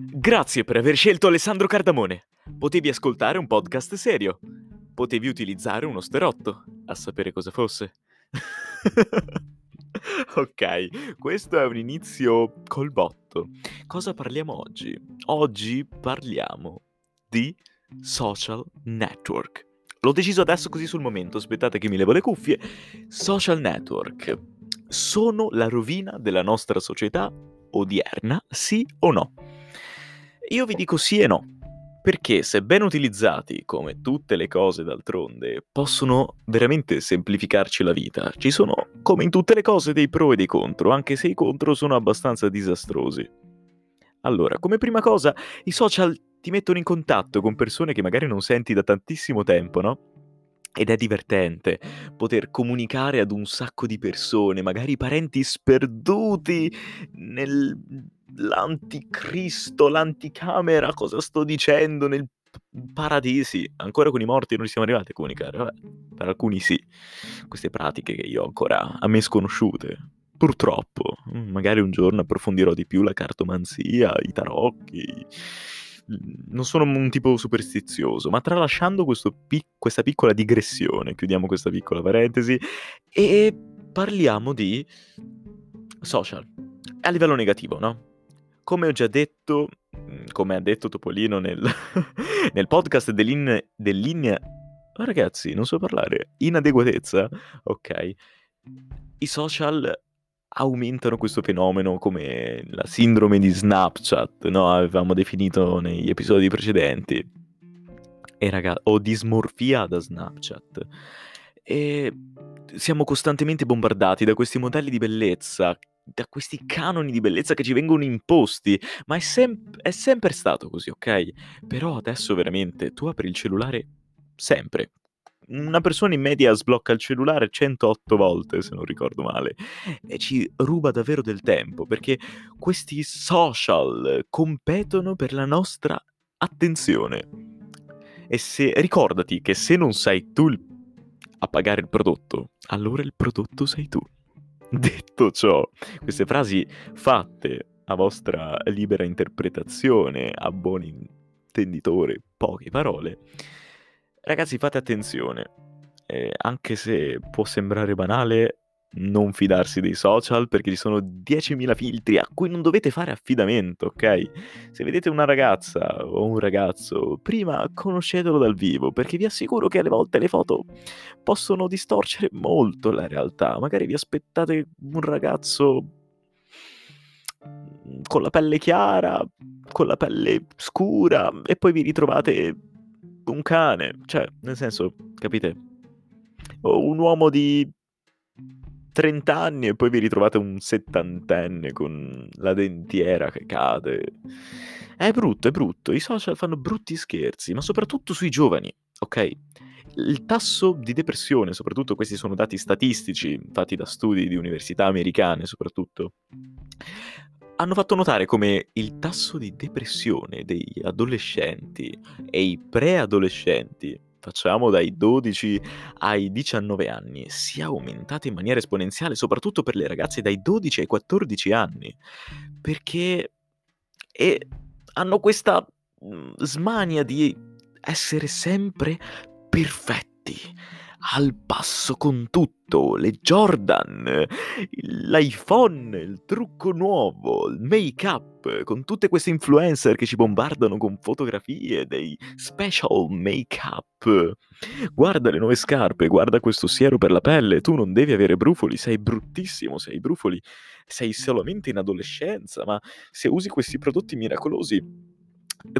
Grazie per aver scelto Alessandro Cardamone. Potevi ascoltare un podcast serio. Potevi utilizzare uno sterotto, a sapere cosa fosse. ok, questo è un inizio col botto. Cosa parliamo oggi? Oggi parliamo di social network. L'ho deciso adesso così sul momento, aspettate che mi levo le cuffie. Social network sono la rovina della nostra società odierna, sì o no? Io vi dico sì e no, perché se ben utilizzati, come tutte le cose d'altronde, possono veramente semplificarci la vita. Ci sono, come in tutte le cose, dei pro e dei contro, anche se i contro sono abbastanza disastrosi. Allora, come prima cosa, i social ti mettono in contatto con persone che magari non senti da tantissimo tempo, no? Ed è divertente poter comunicare ad un sacco di persone, magari parenti sperduti nell'anticristo, l'anticamera, cosa sto dicendo, nel paradisi. Ancora con i morti non ci siamo arrivati a comunicare, vabbè, per alcuni sì. Queste pratiche che io ho ancora a me sconosciute. Purtroppo, magari un giorno approfondirò di più la cartomanzia, i tarocchi non sono un tipo superstizioso, ma tralasciando pic- questa piccola digressione, chiudiamo questa piccola parentesi, e parliamo di social a livello negativo, no? Come ho già detto, mm, come ha detto Topolino nel, nel podcast dell'in. Oh, ragazzi, non so parlare. Inadeguatezza? Ok. I social aumentano questo fenomeno come la sindrome di Snapchat, no? Avevamo definito negli episodi precedenti. E raga, o dismorfia da Snapchat. E siamo costantemente bombardati da questi modelli di bellezza, da questi canoni di bellezza che ci vengono imposti, ma è, sem- è sempre stato così, ok? Però adesso veramente tu apri il cellulare sempre, una persona in media sblocca il cellulare 108 volte, se non ricordo male, e ci ruba davvero del tempo, perché questi social competono per la nostra attenzione. E se ricordati che se non sei tu a pagare il prodotto, allora il prodotto sei tu. Detto ciò, queste frasi fatte a vostra libera interpretazione, a buon intenditore, poche parole, Ragazzi, fate attenzione, eh, anche se può sembrare banale, non fidarsi dei social perché ci sono 10.000 filtri a cui non dovete fare affidamento, ok? Se vedete una ragazza o un ragazzo, prima conoscetelo dal vivo perché vi assicuro che alle volte le foto possono distorcere molto la realtà. Magari vi aspettate un ragazzo con la pelle chiara, con la pelle scura e poi vi ritrovate un cane, cioè, nel senso, capite? O un uomo di 30 anni e poi vi ritrovate un settantenne con la dentiera che cade. È brutto, è brutto. I social fanno brutti scherzi, ma soprattutto sui giovani, ok? Il tasso di depressione, soprattutto questi sono dati statistici fatti da studi di università americane, soprattutto, hanno fatto notare come il tasso di depressione degli adolescenti e i preadolescenti, facciamo dai 12 ai 19 anni, sia aumentato in maniera esponenziale, soprattutto per le ragazze dai 12 ai 14 anni, perché e hanno questa mm, smania di essere sempre perfetti al passo con tutto, le Jordan, l'iPhone, il trucco nuovo, il make-up, con tutte queste influencer che ci bombardano con fotografie dei special make-up. Guarda le nuove scarpe, guarda questo siero per la pelle, tu non devi avere brufoli, sei bruttissimo, sei brufoli, sei solamente in adolescenza, ma se usi questi prodotti miracolosi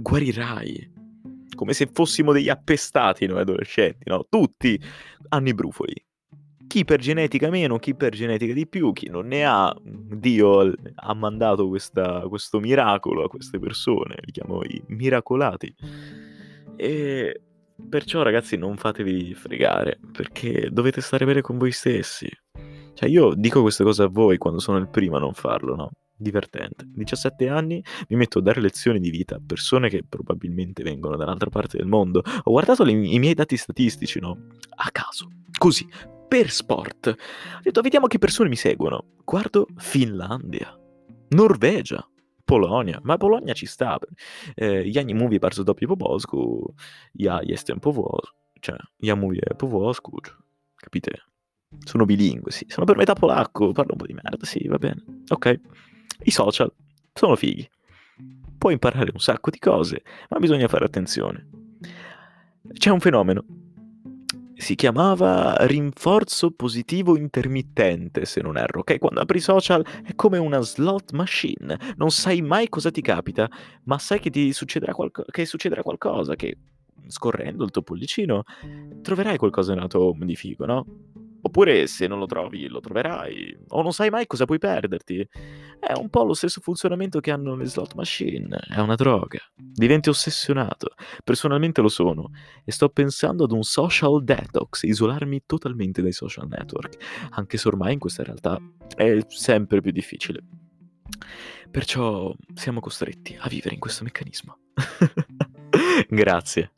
guarirai come se fossimo degli appestati noi adolescenti, no? Tutti hanno i brufoli. Chi per genetica meno, chi per genetica di più, chi non ne ha, Dio ha mandato questa, questo miracolo a queste persone, li chiamo i miracolati. E perciò ragazzi non fatevi fregare, perché dovete stare bene con voi stessi. Cioè io dico queste cose a voi quando sono il primo a non farlo, no? Divertente. 17 anni mi metto a dare lezioni di vita a persone che probabilmente vengono dall'altra parte del mondo. Ho guardato le, i miei dati statistici, no? A caso, così, per sport. Ho detto, vediamo che persone mi seguono. Guardo Finlandia, Norvegia, Polonia, ma Polonia ci sta. Eh, ja nie mówię bardzo dobrze po polsku, ja jestem po włosku, cioè, ja mówię po włosku, capite? Sono bilingue, sì, sono per metà polacco, parlo un po' di merda, sì, va bene. Ok, i social sono fighi. Puoi imparare un sacco di cose, ma bisogna fare attenzione. C'è un fenomeno si chiamava rinforzo positivo intermittente, se non erro, ok? Quando apri social è come una slot machine, non sai mai cosa ti capita, ma sai che ti succederà, qualco- che succederà qualcosa, che scorrendo il tuo pollicino troverai qualcosa nella tua home di figo, no? Oppure se non lo trovi, lo troverai, o non sai mai cosa puoi perderti. È un po' lo stesso funzionamento che hanno le slot machine, è una droga. Diventi ossessionato. Personalmente lo sono e sto pensando ad un social detox, isolarmi totalmente dai social network, anche se ormai in questa realtà è sempre più difficile. Perciò siamo costretti a vivere in questo meccanismo. Grazie.